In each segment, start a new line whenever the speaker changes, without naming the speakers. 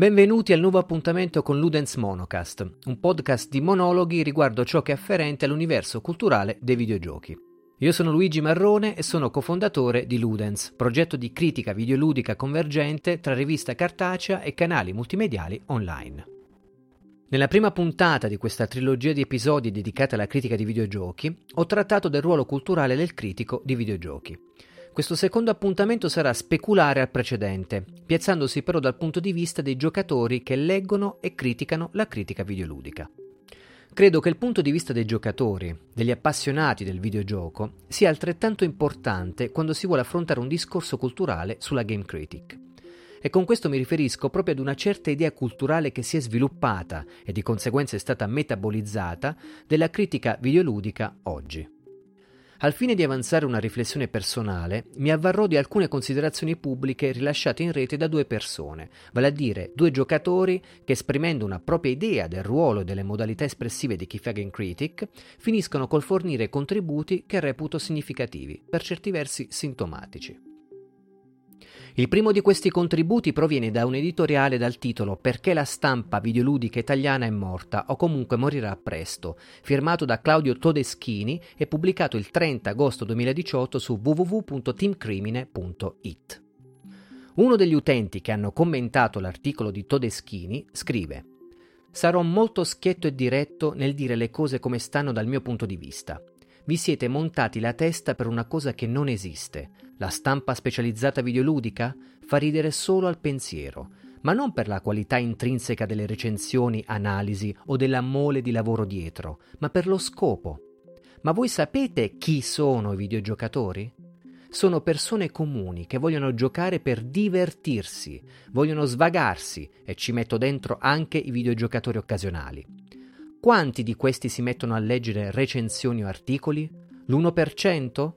Benvenuti al nuovo appuntamento con Ludens Monocast, un podcast di monologhi riguardo ciò che è afferente all'universo culturale dei videogiochi. Io sono Luigi Marrone e sono cofondatore di Ludens, progetto di critica videoludica convergente tra rivista cartacea e canali multimediali online. Nella prima puntata di questa trilogia di episodi dedicata alla critica di videogiochi, ho trattato del ruolo culturale del critico di videogiochi. Questo secondo appuntamento sarà speculare al precedente, piazzandosi però dal punto di vista dei giocatori che leggono e criticano la critica videoludica. Credo che il punto di vista dei giocatori, degli appassionati del videogioco, sia altrettanto importante quando si vuole affrontare un discorso culturale sulla game critic. E con questo mi riferisco proprio ad una certa idea culturale che si è sviluppata e di conseguenza è stata metabolizzata della critica videoludica oggi. Al fine di avanzare una riflessione personale, mi avvarrò di alcune considerazioni pubbliche rilasciate in rete da due persone, vale a dire due giocatori che esprimendo una propria idea del ruolo e delle modalità espressive di fa game critic, finiscono col fornire contributi che reputo significativi, per certi versi sintomatici. Il primo di questi contributi proviene da un editoriale dal titolo Perché la stampa videoludica italiana è morta o comunque morirà presto, firmato da Claudio Todeschini e pubblicato il 30 agosto 2018 su www.teamcrimine.it. Uno degli utenti che hanno commentato l'articolo di Todeschini scrive Sarò molto schietto e diretto nel dire le cose come stanno dal mio punto di vista. Vi siete montati la testa per una cosa che non esiste. La stampa specializzata videoludica fa ridere solo al pensiero, ma non per la qualità intrinseca delle recensioni, analisi o della mole di lavoro dietro, ma per lo scopo. Ma voi sapete chi sono i videogiocatori? Sono persone comuni che vogliono giocare per divertirsi, vogliono svagarsi e ci metto dentro anche i videogiocatori occasionali. Quanti di questi si mettono a leggere recensioni o articoli? L'1%?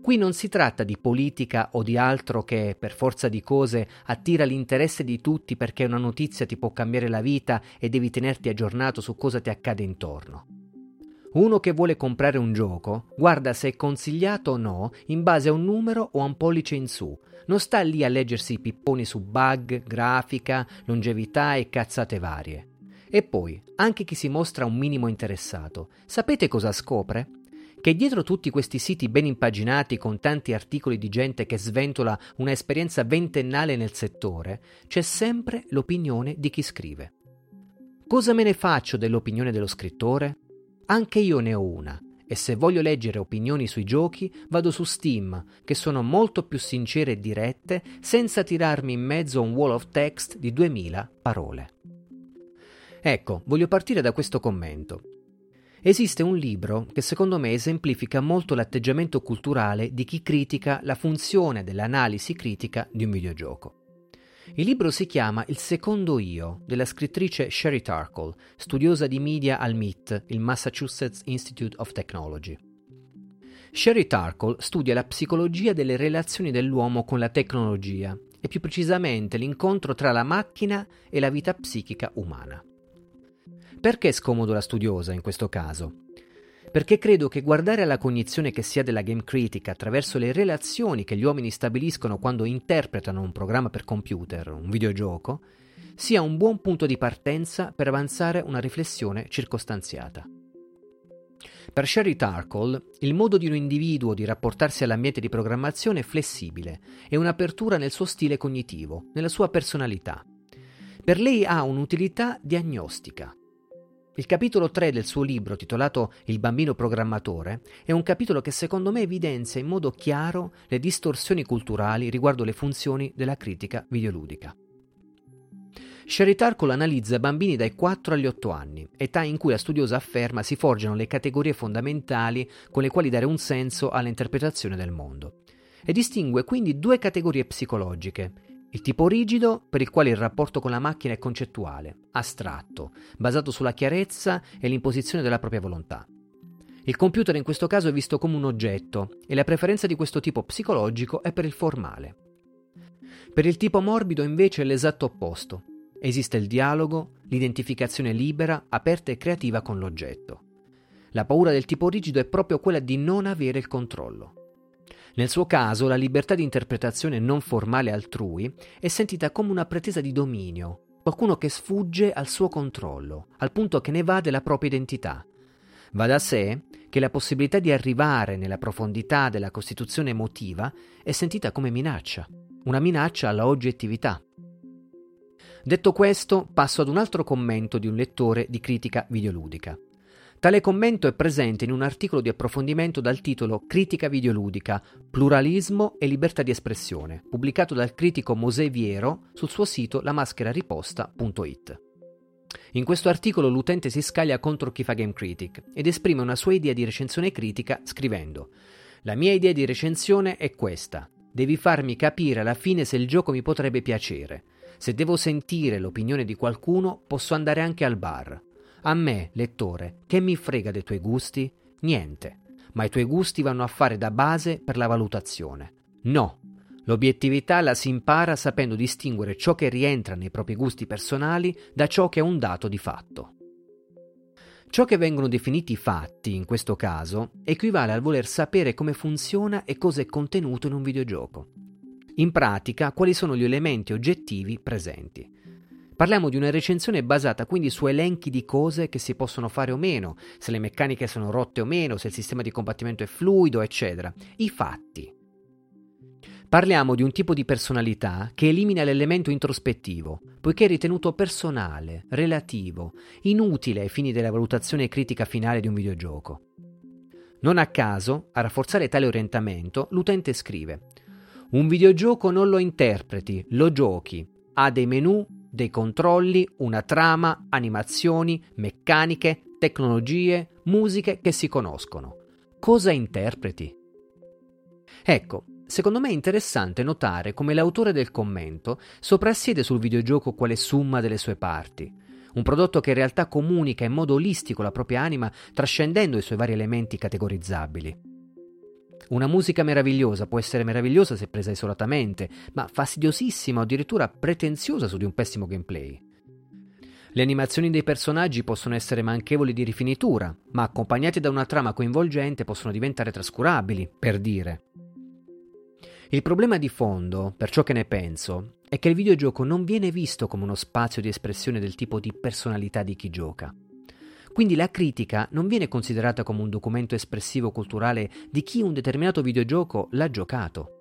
Qui non si tratta di politica o di altro che, per forza di cose, attira l'interesse di tutti perché una notizia ti può cambiare la vita e devi tenerti aggiornato su cosa ti accade intorno. Uno che vuole comprare un gioco guarda se è consigliato o no in base a un numero o a un pollice in su. Non sta lì a leggersi i pipponi su bug, grafica, longevità e cazzate varie. E poi, anche chi si mostra un minimo interessato, sapete cosa scopre? che dietro tutti questi siti ben impaginati con tanti articoli di gente che sventola un'esperienza ventennale nel settore, c'è sempre l'opinione di chi scrive. Cosa me ne faccio dell'opinione dello scrittore? Anche io ne ho una, e se voglio leggere opinioni sui giochi vado su Steam, che sono molto più sincere e dirette, senza tirarmi in mezzo un wall of text di 2000 parole. Ecco, voglio partire da questo commento. Esiste un libro che secondo me esemplifica molto l'atteggiamento culturale di chi critica la funzione dell'analisi critica di un videogioco. Il libro si chiama Il secondo io della scrittrice Sherry Tarkle, studiosa di media al MIT, il Massachusetts Institute of Technology. Sherry Tarkle studia la psicologia delle relazioni dell'uomo con la tecnologia e più precisamente l'incontro tra la macchina e la vita psichica umana. Perché scomodo la studiosa in questo caso? Perché credo che guardare alla cognizione che si ha della game critic attraverso le relazioni che gli uomini stabiliscono quando interpretano un programma per computer, un videogioco, sia un buon punto di partenza per avanzare una riflessione circostanziata. Per Sherry Tarkle, il modo di un individuo di rapportarsi all'ambiente di programmazione è flessibile e un'apertura nel suo stile cognitivo, nella sua personalità. Per lei ha un'utilità diagnostica, il capitolo 3 del suo libro, titolato Il bambino programmatore, è un capitolo che secondo me evidenzia in modo chiaro le distorsioni culturali riguardo le funzioni della critica videoludica. Sherry Tarkle analizza bambini dai 4 agli 8 anni, età in cui la studiosa afferma si forgiano le categorie fondamentali con le quali dare un senso all'interpretazione del mondo. E distingue quindi due categorie psicologiche, il tipo rigido, per il quale il rapporto con la macchina è concettuale, astratto, basato sulla chiarezza e l'imposizione della propria volontà. Il computer in questo caso è visto come un oggetto e la preferenza di questo tipo psicologico è per il formale. Per il tipo morbido invece è l'esatto opposto. Esiste il dialogo, l'identificazione libera, aperta e creativa con l'oggetto. La paura del tipo rigido è proprio quella di non avere il controllo. Nel suo caso, la libertà di interpretazione non formale altrui è sentita come una pretesa di dominio, qualcuno che sfugge al suo controllo, al punto che ne va della propria identità. Va da sé che la possibilità di arrivare nella profondità della costituzione emotiva è sentita come minaccia, una minaccia alla oggettività. Detto questo, passo ad un altro commento di un lettore di critica videoludica. Tale commento è presente in un articolo di approfondimento dal titolo Critica videoludica, pluralismo e libertà di espressione, pubblicato dal critico Mosè Viero sul suo sito lamaschera-riposta.it. In questo articolo l'utente si scaglia contro chi fa Game Critic ed esprime una sua idea di recensione critica scrivendo La mia idea di recensione è questa. Devi farmi capire alla fine se il gioco mi potrebbe piacere. Se devo sentire l'opinione di qualcuno, posso andare anche al bar. A me, lettore, che mi frega dei tuoi gusti? Niente. Ma i tuoi gusti vanno a fare da base per la valutazione. No. L'obiettività la si impara sapendo distinguere ciò che rientra nei propri gusti personali da ciò che è un dato di fatto. Ciò che vengono definiti fatti, in questo caso, equivale al voler sapere come funziona e cosa è contenuto in un videogioco. In pratica, quali sono gli elementi oggettivi presenti. Parliamo di una recensione basata quindi su elenchi di cose che si possono fare o meno, se le meccaniche sono rotte o meno, se il sistema di combattimento è fluido, eccetera. I fatti. Parliamo di un tipo di personalità che elimina l'elemento introspettivo, poiché è ritenuto personale, relativo, inutile ai fini della valutazione critica finale di un videogioco. Non a caso, a rafforzare tale orientamento, l'utente scrive Un videogioco non lo interpreti, lo giochi, ha dei menu, dei controlli, una trama, animazioni, meccaniche, tecnologie, musiche che si conoscono. Cosa interpreti? Ecco, secondo me è interessante notare come l'autore del commento soprassiede sul videogioco quale summa delle sue parti, un prodotto che in realtà comunica in modo olistico la propria anima trascendendo i suoi vari elementi categorizzabili. Una musica meravigliosa può essere meravigliosa se presa isolatamente, ma fastidiosissima o addirittura pretenziosa su di un pessimo gameplay. Le animazioni dei personaggi possono essere manchevoli di rifinitura, ma accompagnate da una trama coinvolgente possono diventare trascurabili, per dire. Il problema di fondo, per ciò che ne penso, è che il videogioco non viene visto come uno spazio di espressione del tipo di personalità di chi gioca. Quindi la critica non viene considerata come un documento espressivo culturale di chi un determinato videogioco l'ha giocato.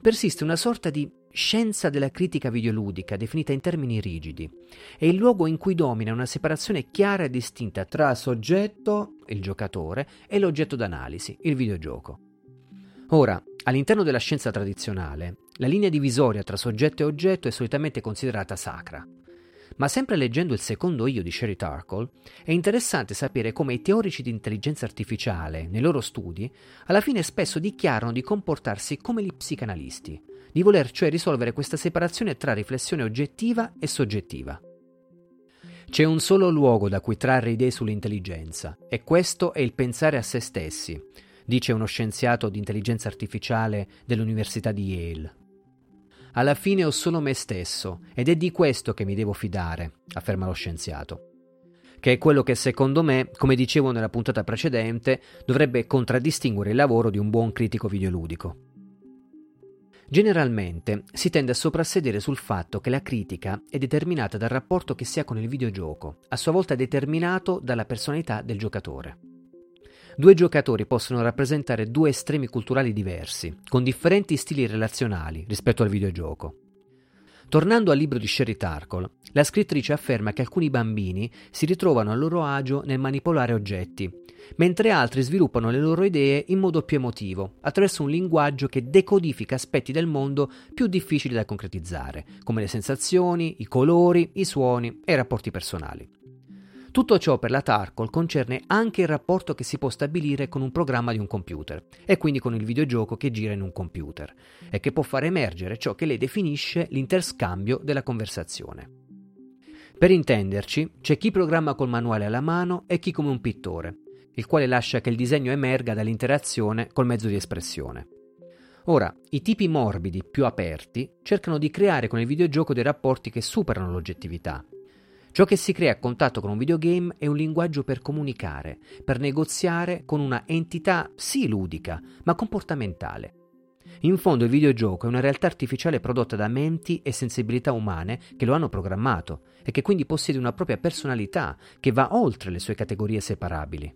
Persiste una sorta di scienza della critica videoludica definita in termini rigidi. È il luogo in cui domina una separazione chiara e distinta tra soggetto, il giocatore, e l'oggetto d'analisi, il videogioco. Ora, all'interno della scienza tradizionale, la linea divisoria tra soggetto e oggetto è solitamente considerata sacra. Ma sempre leggendo il secondo io di Sherry Tarkle, è interessante sapere come i teorici di intelligenza artificiale, nei loro studi, alla fine spesso dichiarano di comportarsi come gli psicanalisti, di voler cioè risolvere questa separazione tra riflessione oggettiva e soggettiva. C'è un solo luogo da cui trarre idee sull'intelligenza, e questo è il pensare a se stessi, dice uno scienziato di intelligenza artificiale dell'Università di Yale. Alla fine ho solo me stesso ed è di questo che mi devo fidare, afferma lo scienziato. Che è quello che secondo me, come dicevo nella puntata precedente, dovrebbe contraddistinguere il lavoro di un buon critico videoludico. Generalmente si tende a soprassedere sul fatto che la critica è determinata dal rapporto che si ha con il videogioco, a sua volta determinato dalla personalità del giocatore. Due giocatori possono rappresentare due estremi culturali diversi, con differenti stili relazionali rispetto al videogioco. Tornando al libro di Sherry Tarkle, la scrittrice afferma che alcuni bambini si ritrovano a loro agio nel manipolare oggetti, mentre altri sviluppano le loro idee in modo più emotivo, attraverso un linguaggio che decodifica aspetti del mondo più difficili da concretizzare, come le sensazioni, i colori, i suoni e i rapporti personali. Tutto ciò per la Tarkle concerne anche il rapporto che si può stabilire con un programma di un computer e quindi con il videogioco che gira in un computer e che può far emergere ciò che lei definisce l'interscambio della conversazione. Per intenderci, c'è chi programma col manuale alla mano e chi come un pittore, il quale lascia che il disegno emerga dall'interazione col mezzo di espressione. Ora, i tipi morbidi più aperti cercano di creare con il videogioco dei rapporti che superano l'oggettività Ciò che si crea a contatto con un videogame è un linguaggio per comunicare, per negoziare con una entità sì ludica, ma comportamentale. In fondo il videogioco è una realtà artificiale prodotta da menti e sensibilità umane che lo hanno programmato e che quindi possiede una propria personalità che va oltre le sue categorie separabili.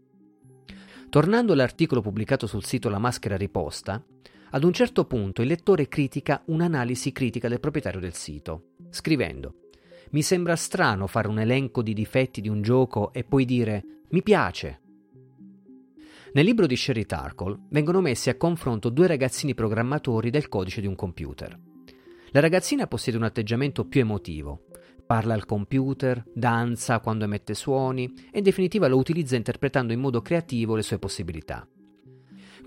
Tornando all'articolo pubblicato sul sito La maschera riposta, ad un certo punto il lettore critica un'analisi critica del proprietario del sito, scrivendo mi sembra strano fare un elenco di difetti di un gioco e poi dire mi piace. Nel libro di Sherry Tarkle vengono messi a confronto due ragazzini programmatori del codice di un computer. La ragazzina possiede un atteggiamento più emotivo, parla al computer, danza quando emette suoni e in definitiva lo utilizza interpretando in modo creativo le sue possibilità.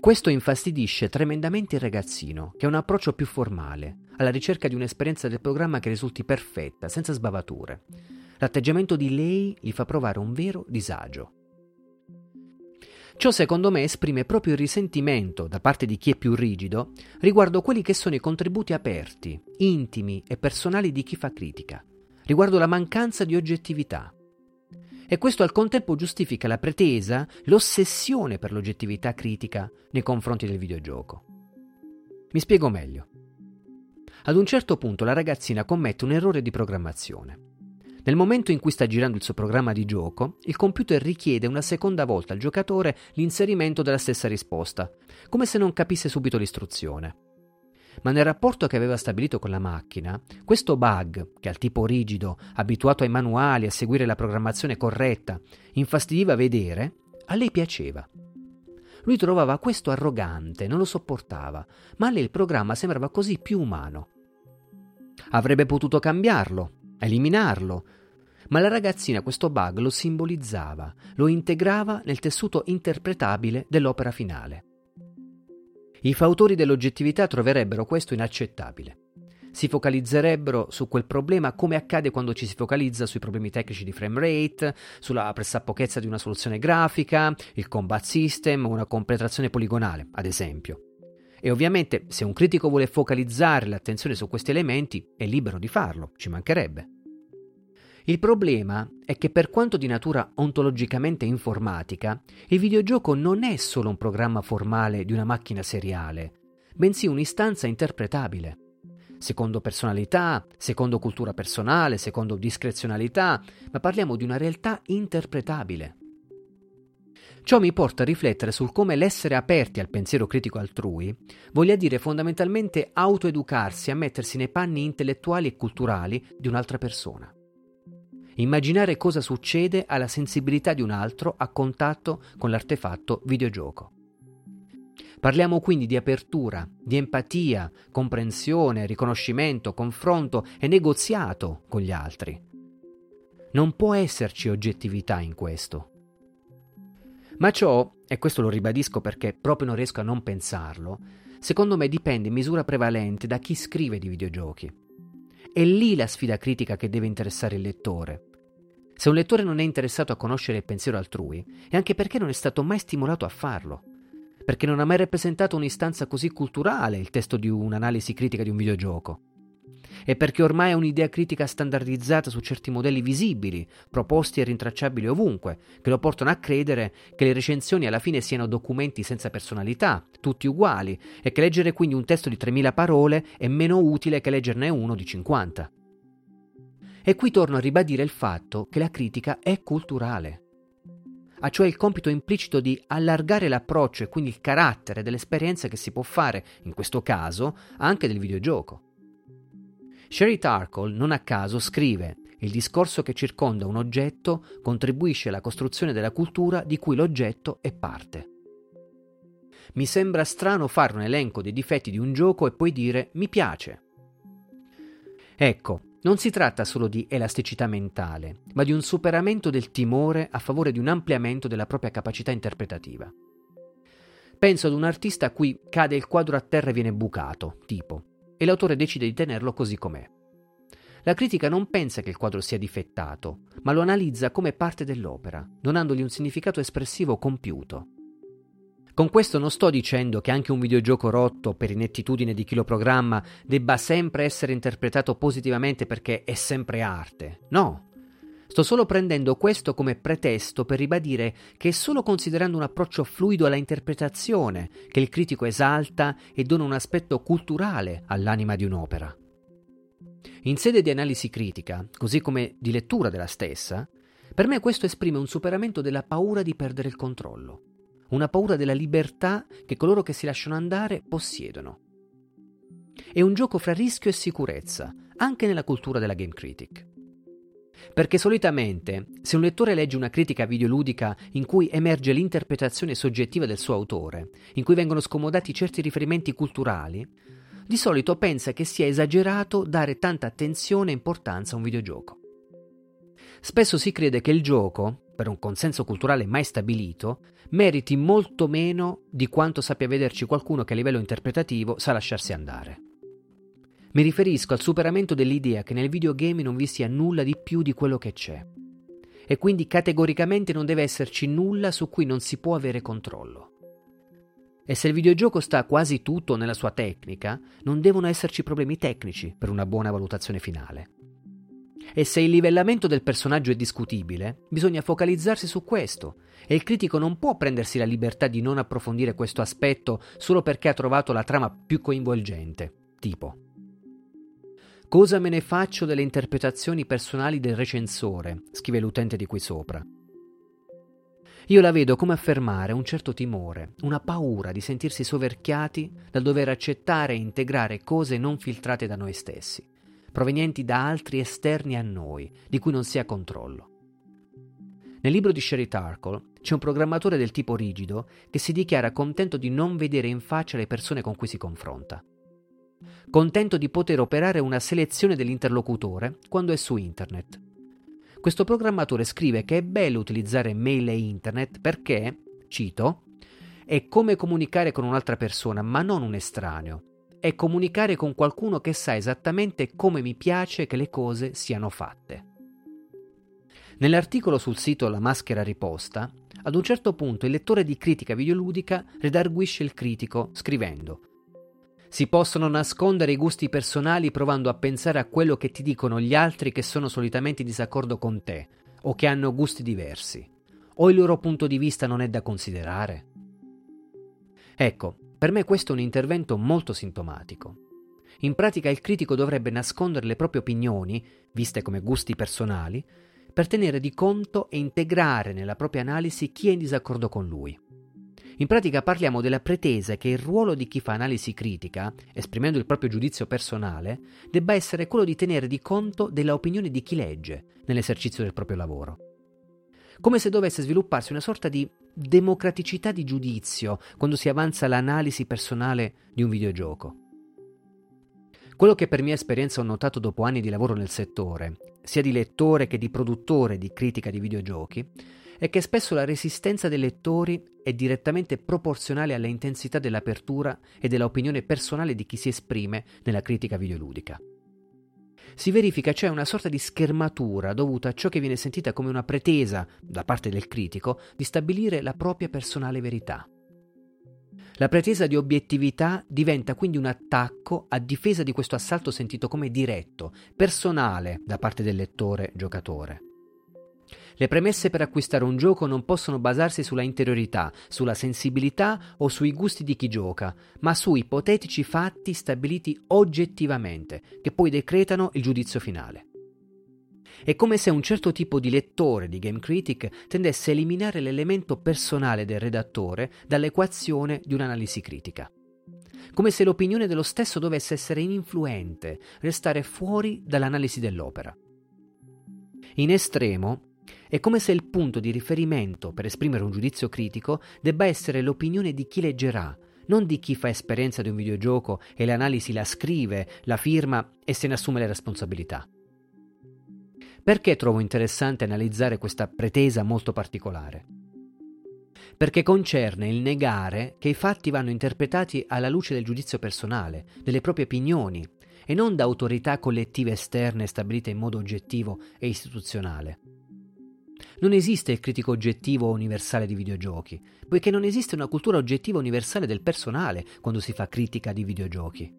Questo infastidisce tremendamente il ragazzino, che ha un approccio più formale, alla ricerca di un'esperienza del programma che risulti perfetta, senza sbavature. L'atteggiamento di lei gli fa provare un vero disagio. Ciò secondo me esprime proprio il risentimento da parte di chi è più rigido riguardo quelli che sono i contributi aperti, intimi e personali di chi fa critica, riguardo la mancanza di oggettività. E questo al contempo giustifica la pretesa, l'ossessione per l'oggettività critica nei confronti del videogioco. Mi spiego meglio. Ad un certo punto la ragazzina commette un errore di programmazione. Nel momento in cui sta girando il suo programma di gioco, il computer richiede una seconda volta al giocatore l'inserimento della stessa risposta, come se non capisse subito l'istruzione ma nel rapporto che aveva stabilito con la macchina, questo bug, che al tipo rigido, abituato ai manuali, a seguire la programmazione corretta, infastidiva vedere, a lei piaceva. Lui trovava questo arrogante, non lo sopportava, ma a lei il programma sembrava così più umano. Avrebbe potuto cambiarlo, eliminarlo, ma la ragazzina questo bug lo simbolizzava, lo integrava nel tessuto interpretabile dell'opera finale. I fautori dell'oggettività troverebbero questo inaccettabile. Si focalizzerebbero su quel problema come accade quando ci si focalizza sui problemi tecnici di frame rate, sulla pressappochezza di una soluzione grafica, il combat system o una completazione poligonale, ad esempio. E ovviamente se un critico vuole focalizzare l'attenzione su questi elementi è libero di farlo, ci mancherebbe. Il problema è che per quanto di natura ontologicamente informatica, il videogioco non è solo un programma formale di una macchina seriale, bensì un'istanza interpretabile. Secondo personalità, secondo cultura personale, secondo discrezionalità, ma parliamo di una realtà interpretabile. Ciò mi porta a riflettere sul come l'essere aperti al pensiero critico altrui voglia dire fondamentalmente autoeducarsi a mettersi nei panni intellettuali e culturali di un'altra persona. Immaginare cosa succede alla sensibilità di un altro a contatto con l'artefatto videogioco. Parliamo quindi di apertura, di empatia, comprensione, riconoscimento, confronto e negoziato con gli altri. Non può esserci oggettività in questo. Ma ciò, e questo lo ribadisco perché proprio non riesco a non pensarlo, secondo me dipende in misura prevalente da chi scrive di videogiochi. È lì la sfida critica che deve interessare il lettore. Se un lettore non è interessato a conoscere il pensiero altrui, è anche perché non è stato mai stimolato a farlo, perché non ha mai rappresentato un'istanza così culturale il testo di un'analisi critica di un videogioco. E perché ormai è un'idea critica standardizzata su certi modelli visibili, proposti e rintracciabili ovunque, che lo portano a credere che le recensioni alla fine siano documenti senza personalità, tutti uguali, e che leggere quindi un testo di 3000 parole è meno utile che leggerne uno di 50. E qui torno a ribadire il fatto che la critica è culturale. Ha cioè il compito implicito di allargare l'approccio e quindi il carattere dell'esperienza che si può fare, in questo caso, anche del videogioco. Sherry Tarkle, non a caso, scrive il discorso che circonda un oggetto contribuisce alla costruzione della cultura di cui l'oggetto è parte. Mi sembra strano fare un elenco dei difetti di un gioco e poi dire mi piace. Ecco, non si tratta solo di elasticità mentale, ma di un superamento del timore a favore di un ampliamento della propria capacità interpretativa. Penso ad un artista a cui cade il quadro a terra e viene bucato, tipo, e l'autore decide di tenerlo così com'è. La critica non pensa che il quadro sia difettato, ma lo analizza come parte dell'opera, donandogli un significato espressivo compiuto. Con questo non sto dicendo che anche un videogioco rotto per inettitudine di chi lo programma debba sempre essere interpretato positivamente perché è sempre arte. No. Sto solo prendendo questo come pretesto per ribadire che è solo considerando un approccio fluido alla interpretazione che il critico esalta e dona un aspetto culturale all'anima di un'opera. In sede di analisi critica, così come di lettura della stessa, per me questo esprime un superamento della paura di perdere il controllo, una paura della libertà che coloro che si lasciano andare possiedono. È un gioco fra rischio e sicurezza, anche nella cultura della game critic. Perché solitamente, se un lettore legge una critica videoludica in cui emerge l'interpretazione soggettiva del suo autore, in cui vengono scomodati certi riferimenti culturali, di solito pensa che sia esagerato dare tanta attenzione e importanza a un videogioco. Spesso si crede che il gioco, per un consenso culturale mai stabilito, meriti molto meno di quanto sappia vederci qualcuno che a livello interpretativo sa lasciarsi andare. Mi riferisco al superamento dell'idea che nel videogame non vi sia nulla di più di quello che c'è. E quindi categoricamente non deve esserci nulla su cui non si può avere controllo. E se il videogioco sta quasi tutto nella sua tecnica, non devono esserci problemi tecnici per una buona valutazione finale. E se il livellamento del personaggio è discutibile, bisogna focalizzarsi su questo, e il critico non può prendersi la libertà di non approfondire questo aspetto solo perché ha trovato la trama più coinvolgente, tipo Cosa me ne faccio delle interpretazioni personali del recensore? scrive l'utente di qui sopra. Io la vedo come affermare un certo timore, una paura di sentirsi soverchiati dal dover accettare e integrare cose non filtrate da noi stessi, provenienti da altri esterni a noi, di cui non si ha controllo. Nel libro di Sherry Tarkle c'è un programmatore del tipo rigido che si dichiara contento di non vedere in faccia le persone con cui si confronta contento di poter operare una selezione dell'interlocutore quando è su internet. Questo programmatore scrive che è bello utilizzare mail e internet perché, cito, è come comunicare con un'altra persona, ma non un estraneo. È comunicare con qualcuno che sa esattamente come mi piace che le cose siano fatte. Nell'articolo sul sito La maschera riposta, ad un certo punto il lettore di critica videoludica redarguisce il critico scrivendo si possono nascondere i gusti personali provando a pensare a quello che ti dicono gli altri che sono solitamente in disaccordo con te o che hanno gusti diversi. O il loro punto di vista non è da considerare? Ecco, per me questo è un intervento molto sintomatico. In pratica il critico dovrebbe nascondere le proprie opinioni, viste come gusti personali, per tenere di conto e integrare nella propria analisi chi è in disaccordo con lui. In pratica parliamo della pretesa che il ruolo di chi fa analisi critica, esprimendo il proprio giudizio personale, debba essere quello di tenere di conto della opinione di chi legge nell'esercizio del proprio lavoro. Come se dovesse svilupparsi una sorta di democraticità di giudizio quando si avanza l'analisi personale di un videogioco. Quello che per mia esperienza ho notato dopo anni di lavoro nel settore, sia di lettore che di produttore di critica di videogiochi, è che spesso la resistenza dei lettori è direttamente proporzionale alla intensità dell'apertura e dell'opinione personale di chi si esprime nella critica videoludica. Si verifica cioè una sorta di schermatura dovuta a ciò che viene sentita come una pretesa, da parte del critico, di stabilire la propria personale verità. La pretesa di obiettività diventa quindi un attacco a difesa di questo assalto sentito come diretto, personale da parte del lettore giocatore. Le premesse per acquistare un gioco non possono basarsi sulla interiorità, sulla sensibilità o sui gusti di chi gioca, ma su ipotetici fatti stabiliti oggettivamente, che poi decretano il giudizio finale. È come se un certo tipo di lettore di Game Critic tendesse a eliminare l'elemento personale del redattore dall'equazione di un'analisi critica. Come se l'opinione dello stesso dovesse essere ininfluente, restare fuori dall'analisi dell'opera. In estremo, è come se il punto di riferimento per esprimere un giudizio critico debba essere l'opinione di chi leggerà, non di chi fa esperienza di un videogioco e l'analisi la scrive, la firma e se ne assume le responsabilità. Perché trovo interessante analizzare questa pretesa molto particolare? Perché concerne il negare che i fatti vanno interpretati alla luce del giudizio personale, delle proprie opinioni, e non da autorità collettive esterne stabilite in modo oggettivo e istituzionale. Non esiste il critico oggettivo universale di videogiochi, poiché non esiste una cultura oggettiva universale del personale quando si fa critica di videogiochi.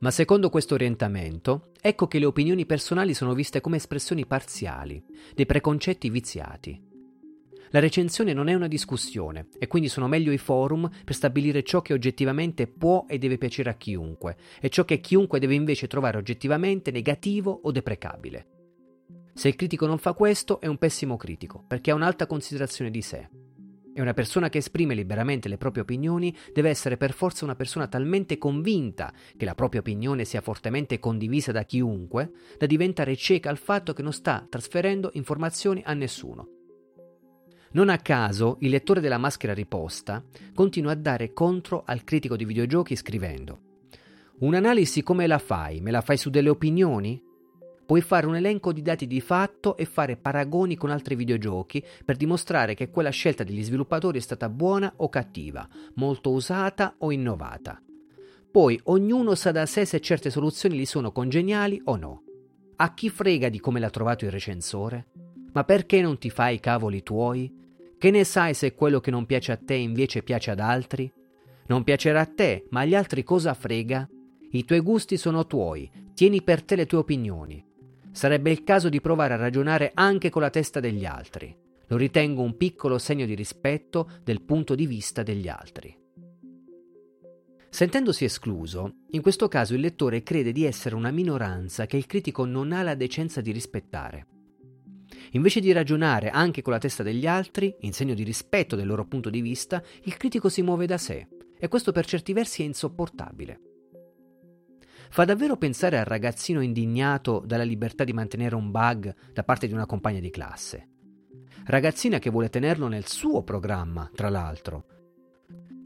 Ma secondo questo orientamento, ecco che le opinioni personali sono viste come espressioni parziali, dei preconcetti viziati. La recensione non è una discussione e quindi sono meglio i forum per stabilire ciò che oggettivamente può e deve piacere a chiunque e ciò che chiunque deve invece trovare oggettivamente negativo o deprecabile. Se il critico non fa questo è un pessimo critico perché ha un'alta considerazione di sé. E una persona che esprime liberamente le proprie opinioni deve essere per forza una persona talmente convinta che la propria opinione sia fortemente condivisa da chiunque, da diventare cieca al fatto che non sta trasferendo informazioni a nessuno. Non a caso il lettore della maschera riposta continua a dare contro al critico di videogiochi scrivendo Un'analisi come la fai? Me la fai su delle opinioni? Puoi fare un elenco di dati di fatto e fare paragoni con altri videogiochi per dimostrare che quella scelta degli sviluppatori è stata buona o cattiva, molto usata o innovata. Poi ognuno sa da sé se certe soluzioni gli sono congeniali o no. A chi frega di come l'ha trovato il recensore? Ma perché non ti fai i cavoli tuoi? Che ne sai se quello che non piace a te invece piace ad altri? Non piacerà a te, ma agli altri cosa frega? I tuoi gusti sono tuoi, tieni per te le tue opinioni. Sarebbe il caso di provare a ragionare anche con la testa degli altri. Lo ritengo un piccolo segno di rispetto del punto di vista degli altri. Sentendosi escluso, in questo caso il lettore crede di essere una minoranza che il critico non ha la decenza di rispettare. Invece di ragionare anche con la testa degli altri, in segno di rispetto del loro punto di vista, il critico si muove da sé, e questo per certi versi è insopportabile. Fa davvero pensare al ragazzino indignato dalla libertà di mantenere un bug da parte di una compagna di classe. Ragazzina che vuole tenerlo nel suo programma, tra l'altro.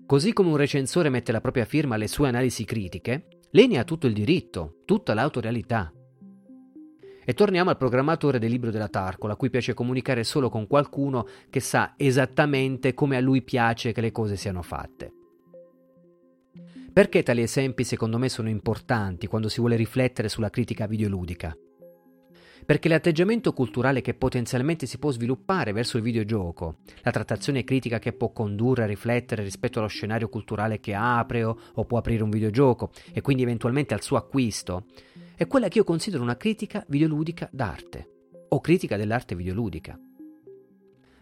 Così come un recensore mette la propria firma alle sue analisi critiche, lei ne ha tutto il diritto, tutta l'autorealità. E torniamo al programmatore del libro della Tarcola, a cui piace comunicare solo con qualcuno che sa esattamente come a lui piace che le cose siano fatte. Perché tali esempi secondo me sono importanti quando si vuole riflettere sulla critica videoludica? Perché l'atteggiamento culturale che potenzialmente si può sviluppare verso il videogioco, la trattazione critica che può condurre a riflettere rispetto allo scenario culturale che apre o, o può aprire un videogioco e quindi eventualmente al suo acquisto, è quella che io considero una critica videoludica d'arte o critica dell'arte videoludica.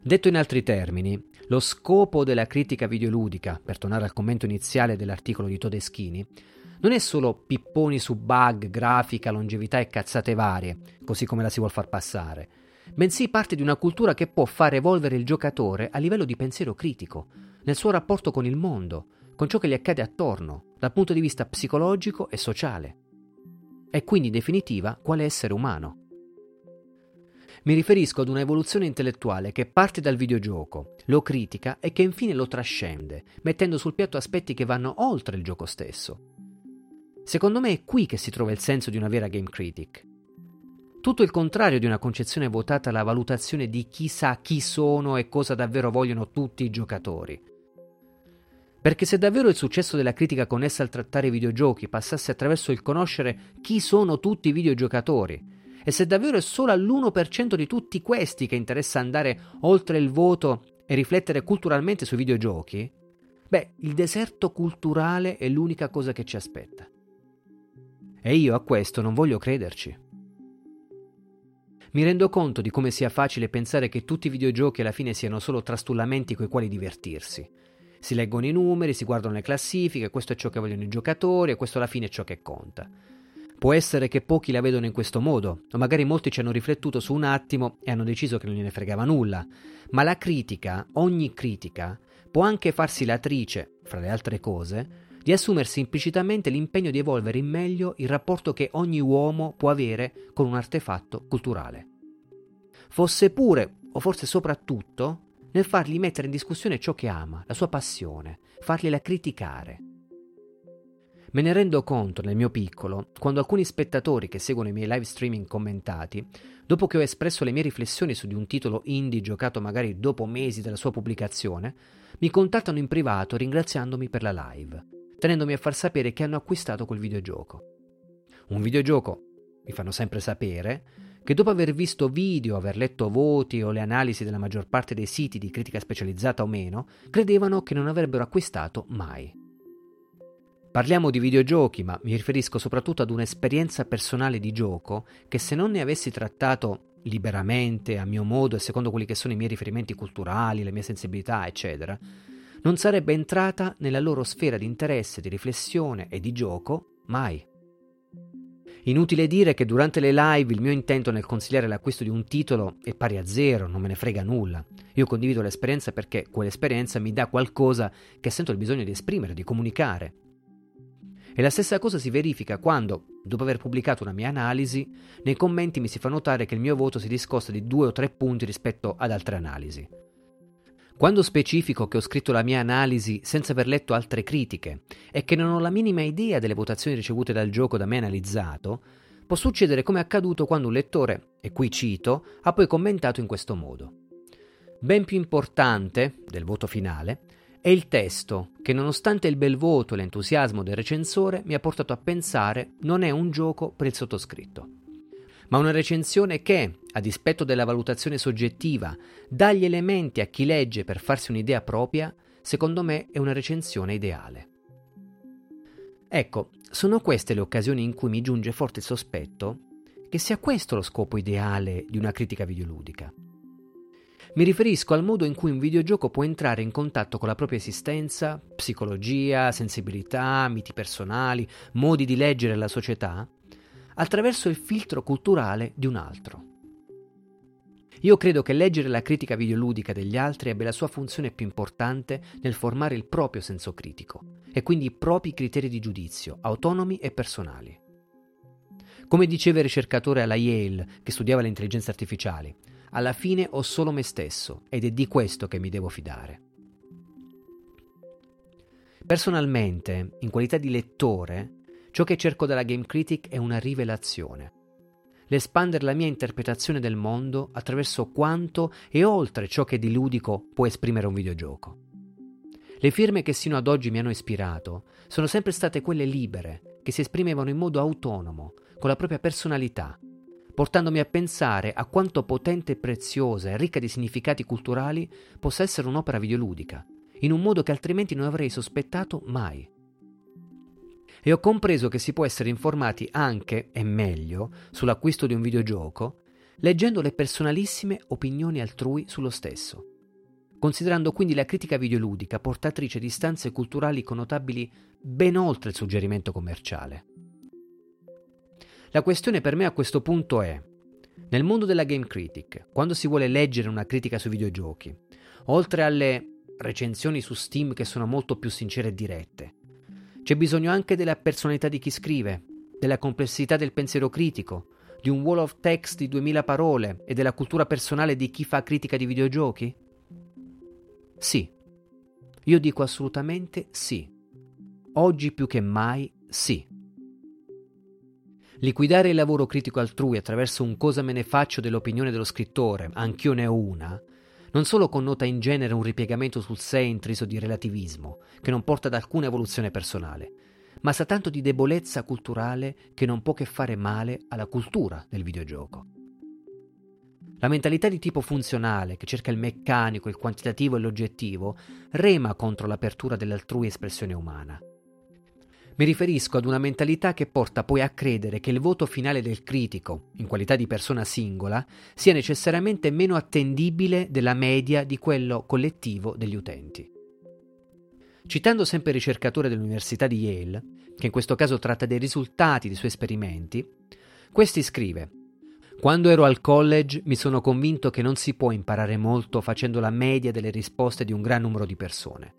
Detto in altri termini, lo scopo della critica videoludica, per tornare al commento iniziale dell'articolo di Todeschini, non è solo pipponi su bug, grafica, longevità e cazzate varie, così come la si vuol far passare, bensì parte di una cultura che può far evolvere il giocatore a livello di pensiero critico, nel suo rapporto con il mondo, con ciò che gli accade attorno, dal punto di vista psicologico e sociale. E quindi, in definitiva, quale essere umano. Mi riferisco ad una evoluzione intellettuale che parte dal videogioco, lo critica e che infine lo trascende, mettendo sul piatto aspetti che vanno oltre il gioco stesso. Secondo me è qui che si trova il senso di una vera game critic. Tutto il contrario di una concezione votata alla valutazione di chi sa chi sono e cosa davvero vogliono tutti i giocatori. Perché se davvero il successo della critica connessa al trattare i videogiochi passasse attraverso il conoscere chi sono tutti i videogiocatori, e se davvero è solo all'1% di tutti questi che interessa andare oltre il voto e riflettere culturalmente sui videogiochi, beh, il deserto culturale è l'unica cosa che ci aspetta. E io a questo non voglio crederci. Mi rendo conto di come sia facile pensare che tutti i videogiochi alla fine siano solo trastullamenti coi quali divertirsi. Si leggono i numeri, si guardano le classifiche, questo è ciò che vogliono i giocatori e questo alla fine è ciò che conta. Può essere che pochi la vedono in questo modo, o magari molti ci hanno riflettuto su un attimo e hanno deciso che non gliene fregava nulla, ma la critica, ogni critica, può anche farsi latrice, fra le altre cose, di assumersi implicitamente l'impegno di evolvere in meglio il rapporto che ogni uomo può avere con un artefatto culturale. Fosse pure, o forse soprattutto, nel fargli mettere in discussione ciò che ama, la sua passione, fargliela criticare. Me ne rendo conto nel mio piccolo quando alcuni spettatori che seguono i miei live streaming commentati, dopo che ho espresso le mie riflessioni su di un titolo indie giocato magari dopo mesi dalla sua pubblicazione, mi contattano in privato ringraziandomi per la live, tenendomi a far sapere che hanno acquistato quel videogioco. Un videogioco, mi fanno sempre sapere, che dopo aver visto video, aver letto voti o le analisi della maggior parte dei siti di critica specializzata o meno, credevano che non avrebbero acquistato mai. Parliamo di videogiochi, ma mi riferisco soprattutto ad un'esperienza personale di gioco che se non ne avessi trattato liberamente, a mio modo e secondo quelli che sono i miei riferimenti culturali, le mie sensibilità, eccetera, non sarebbe entrata nella loro sfera di interesse, di riflessione e di gioco mai. Inutile dire che durante le live il mio intento nel consigliare l'acquisto di un titolo è pari a zero, non me ne frega nulla. Io condivido l'esperienza perché quell'esperienza mi dà qualcosa che sento il bisogno di esprimere, di comunicare. E la stessa cosa si verifica quando, dopo aver pubblicato una mia analisi, nei commenti mi si fa notare che il mio voto si discosta di due o tre punti rispetto ad altre analisi. Quando specifico che ho scritto la mia analisi senza aver letto altre critiche e che non ho la minima idea delle votazioni ricevute dal gioco da me analizzato, può succedere come è accaduto quando un lettore, e qui cito, ha poi commentato in questo modo. Ben più importante del voto finale è il testo che nonostante il bel voto e l'entusiasmo del recensore mi ha portato a pensare non è un gioco per il sottoscritto ma una recensione che, a dispetto della valutazione soggettiva, dà gli elementi a chi legge per farsi un'idea propria, secondo me è una recensione ideale. Ecco, sono queste le occasioni in cui mi giunge forte il sospetto che sia questo lo scopo ideale di una critica videoludica. Mi riferisco al modo in cui un videogioco può entrare in contatto con la propria esistenza, psicologia, sensibilità, miti personali, modi di leggere la società, attraverso il filtro culturale di un altro. Io credo che leggere la critica videoludica degli altri abbia la sua funzione più importante nel formare il proprio senso critico e quindi i propri criteri di giudizio, autonomi e personali. Come diceva il ricercatore alla Yale che studiava le intelligenze artificiali, alla fine ho solo me stesso ed è di questo che mi devo fidare. Personalmente, in qualità di lettore, Ciò che cerco dalla Game Critic è una rivelazione. L'espandere la mia interpretazione del mondo attraverso quanto e oltre ciò che di ludico può esprimere un videogioco. Le firme che sino ad oggi mi hanno ispirato sono sempre state quelle libere, che si esprimevano in modo autonomo, con la propria personalità, portandomi a pensare a quanto potente e preziosa e ricca di significati culturali possa essere un'opera videoludica, in un modo che altrimenti non avrei sospettato mai e ho compreso che si può essere informati anche e meglio sull'acquisto di un videogioco leggendo le personalissime opinioni altrui sullo stesso, considerando quindi la critica videoludica portatrice di istanze culturali connotabili ben oltre il suggerimento commerciale. La questione per me a questo punto è, nel mondo della game critic, quando si vuole leggere una critica sui videogiochi, oltre alle recensioni su Steam che sono molto più sincere e dirette, c'è bisogno anche della personalità di chi scrive, della complessità del pensiero critico, di un wall of text di 2000 parole e della cultura personale di chi fa critica di videogiochi? Sì. Io dico assolutamente sì. Oggi più che mai sì. Liquidare il lavoro critico altrui attraverso un cosa me ne faccio dell'opinione dello scrittore, anch'io ne ho una, non solo connota in genere un ripiegamento sul sé intriso di relativismo, che non porta ad alcuna evoluzione personale, ma sa tanto di debolezza culturale che non può che fare male alla cultura del videogioco. La mentalità di tipo funzionale, che cerca il meccanico, il quantitativo e l'oggettivo, rema contro l'apertura dell'altrui espressione umana. Mi riferisco ad una mentalità che porta poi a credere che il voto finale del critico, in qualità di persona singola, sia necessariamente meno attendibile della media di quello collettivo degli utenti. Citando sempre il ricercatore dell'Università di Yale, che in questo caso tratta dei risultati dei suoi esperimenti, questi scrive quando ero al college mi sono convinto che non si può imparare molto facendo la media delle risposte di un gran numero di persone.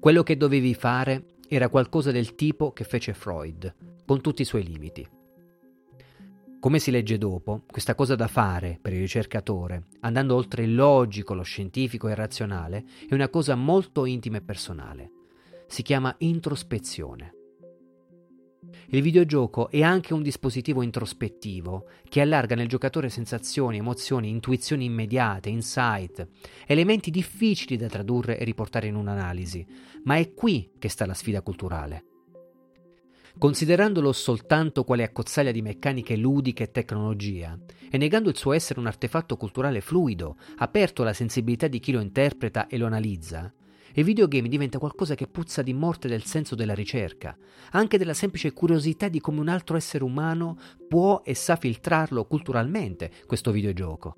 Quello che dovevi fare era qualcosa del tipo che fece Freud, con tutti i suoi limiti. Come si legge dopo, questa cosa da fare per il ricercatore, andando oltre il logico, lo scientifico e il razionale, è una cosa molto intima e personale. Si chiama introspezione. Il videogioco è anche un dispositivo introspettivo che allarga nel giocatore sensazioni, emozioni, intuizioni immediate, insight, elementi difficili da tradurre e riportare in un'analisi, ma è qui che sta la sfida culturale. Considerandolo soltanto quale accozzaglia di meccaniche ludiche e tecnologia, e negando il suo essere un artefatto culturale fluido, aperto alla sensibilità di chi lo interpreta e lo analizza, e videogame diventa qualcosa che puzza di morte del senso della ricerca, anche della semplice curiosità di come un altro essere umano può e sa filtrarlo culturalmente questo videogioco.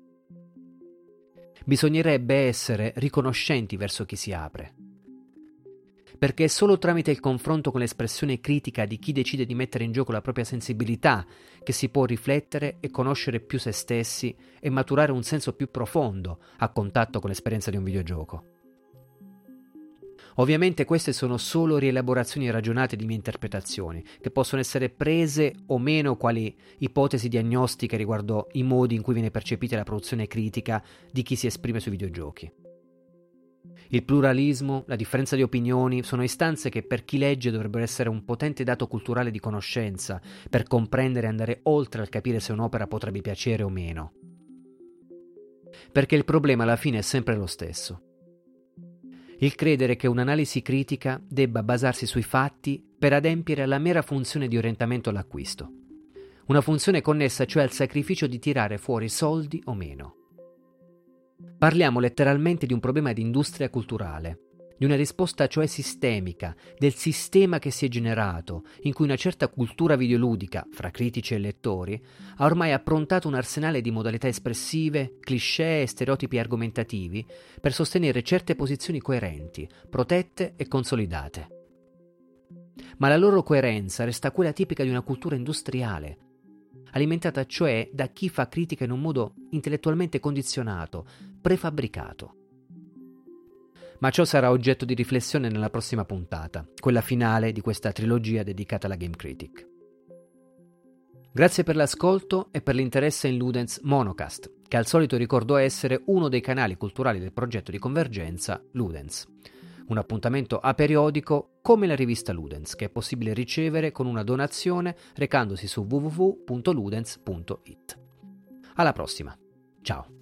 Bisognerebbe essere riconoscenti verso chi si apre. Perché è solo tramite il confronto con l'espressione critica di chi decide di mettere in gioco la propria sensibilità che si può riflettere e conoscere più se stessi e maturare un senso più profondo a contatto con l'esperienza di un videogioco. Ovviamente queste sono solo rielaborazioni ragionate di mie interpretazioni, che possono essere prese o meno quali ipotesi diagnostiche riguardo i modi in cui viene percepita la produzione critica di chi si esprime sui videogiochi. Il pluralismo, la differenza di opinioni sono istanze che per chi legge dovrebbero essere un potente dato culturale di conoscenza per comprendere e andare oltre al capire se un'opera potrebbe piacere o meno. Perché il problema alla fine è sempre lo stesso il credere che un'analisi critica debba basarsi sui fatti per adempiere alla mera funzione di orientamento all'acquisto. Una funzione connessa cioè al sacrificio di tirare fuori soldi o meno. Parliamo letteralmente di un problema di industria culturale, di una risposta cioè sistemica, del sistema che si è generato, in cui una certa cultura videoludica, fra critici e lettori, ha ormai approntato un arsenale di modalità espressive, cliché e stereotipi argomentativi per sostenere certe posizioni coerenti, protette e consolidate. Ma la loro coerenza resta quella tipica di una cultura industriale, alimentata cioè da chi fa critica in un modo intellettualmente condizionato, prefabbricato ma ciò sarà oggetto di riflessione nella prossima puntata, quella finale di questa trilogia dedicata alla Game Critic. Grazie per l'ascolto e per l'interesse in Ludens Monocast, che al solito ricordo essere uno dei canali culturali del progetto di convergenza Ludens. Un appuntamento aperiodico come la rivista Ludens, che è possibile ricevere con una donazione recandosi su www.ludens.it. Alla prossima. Ciao.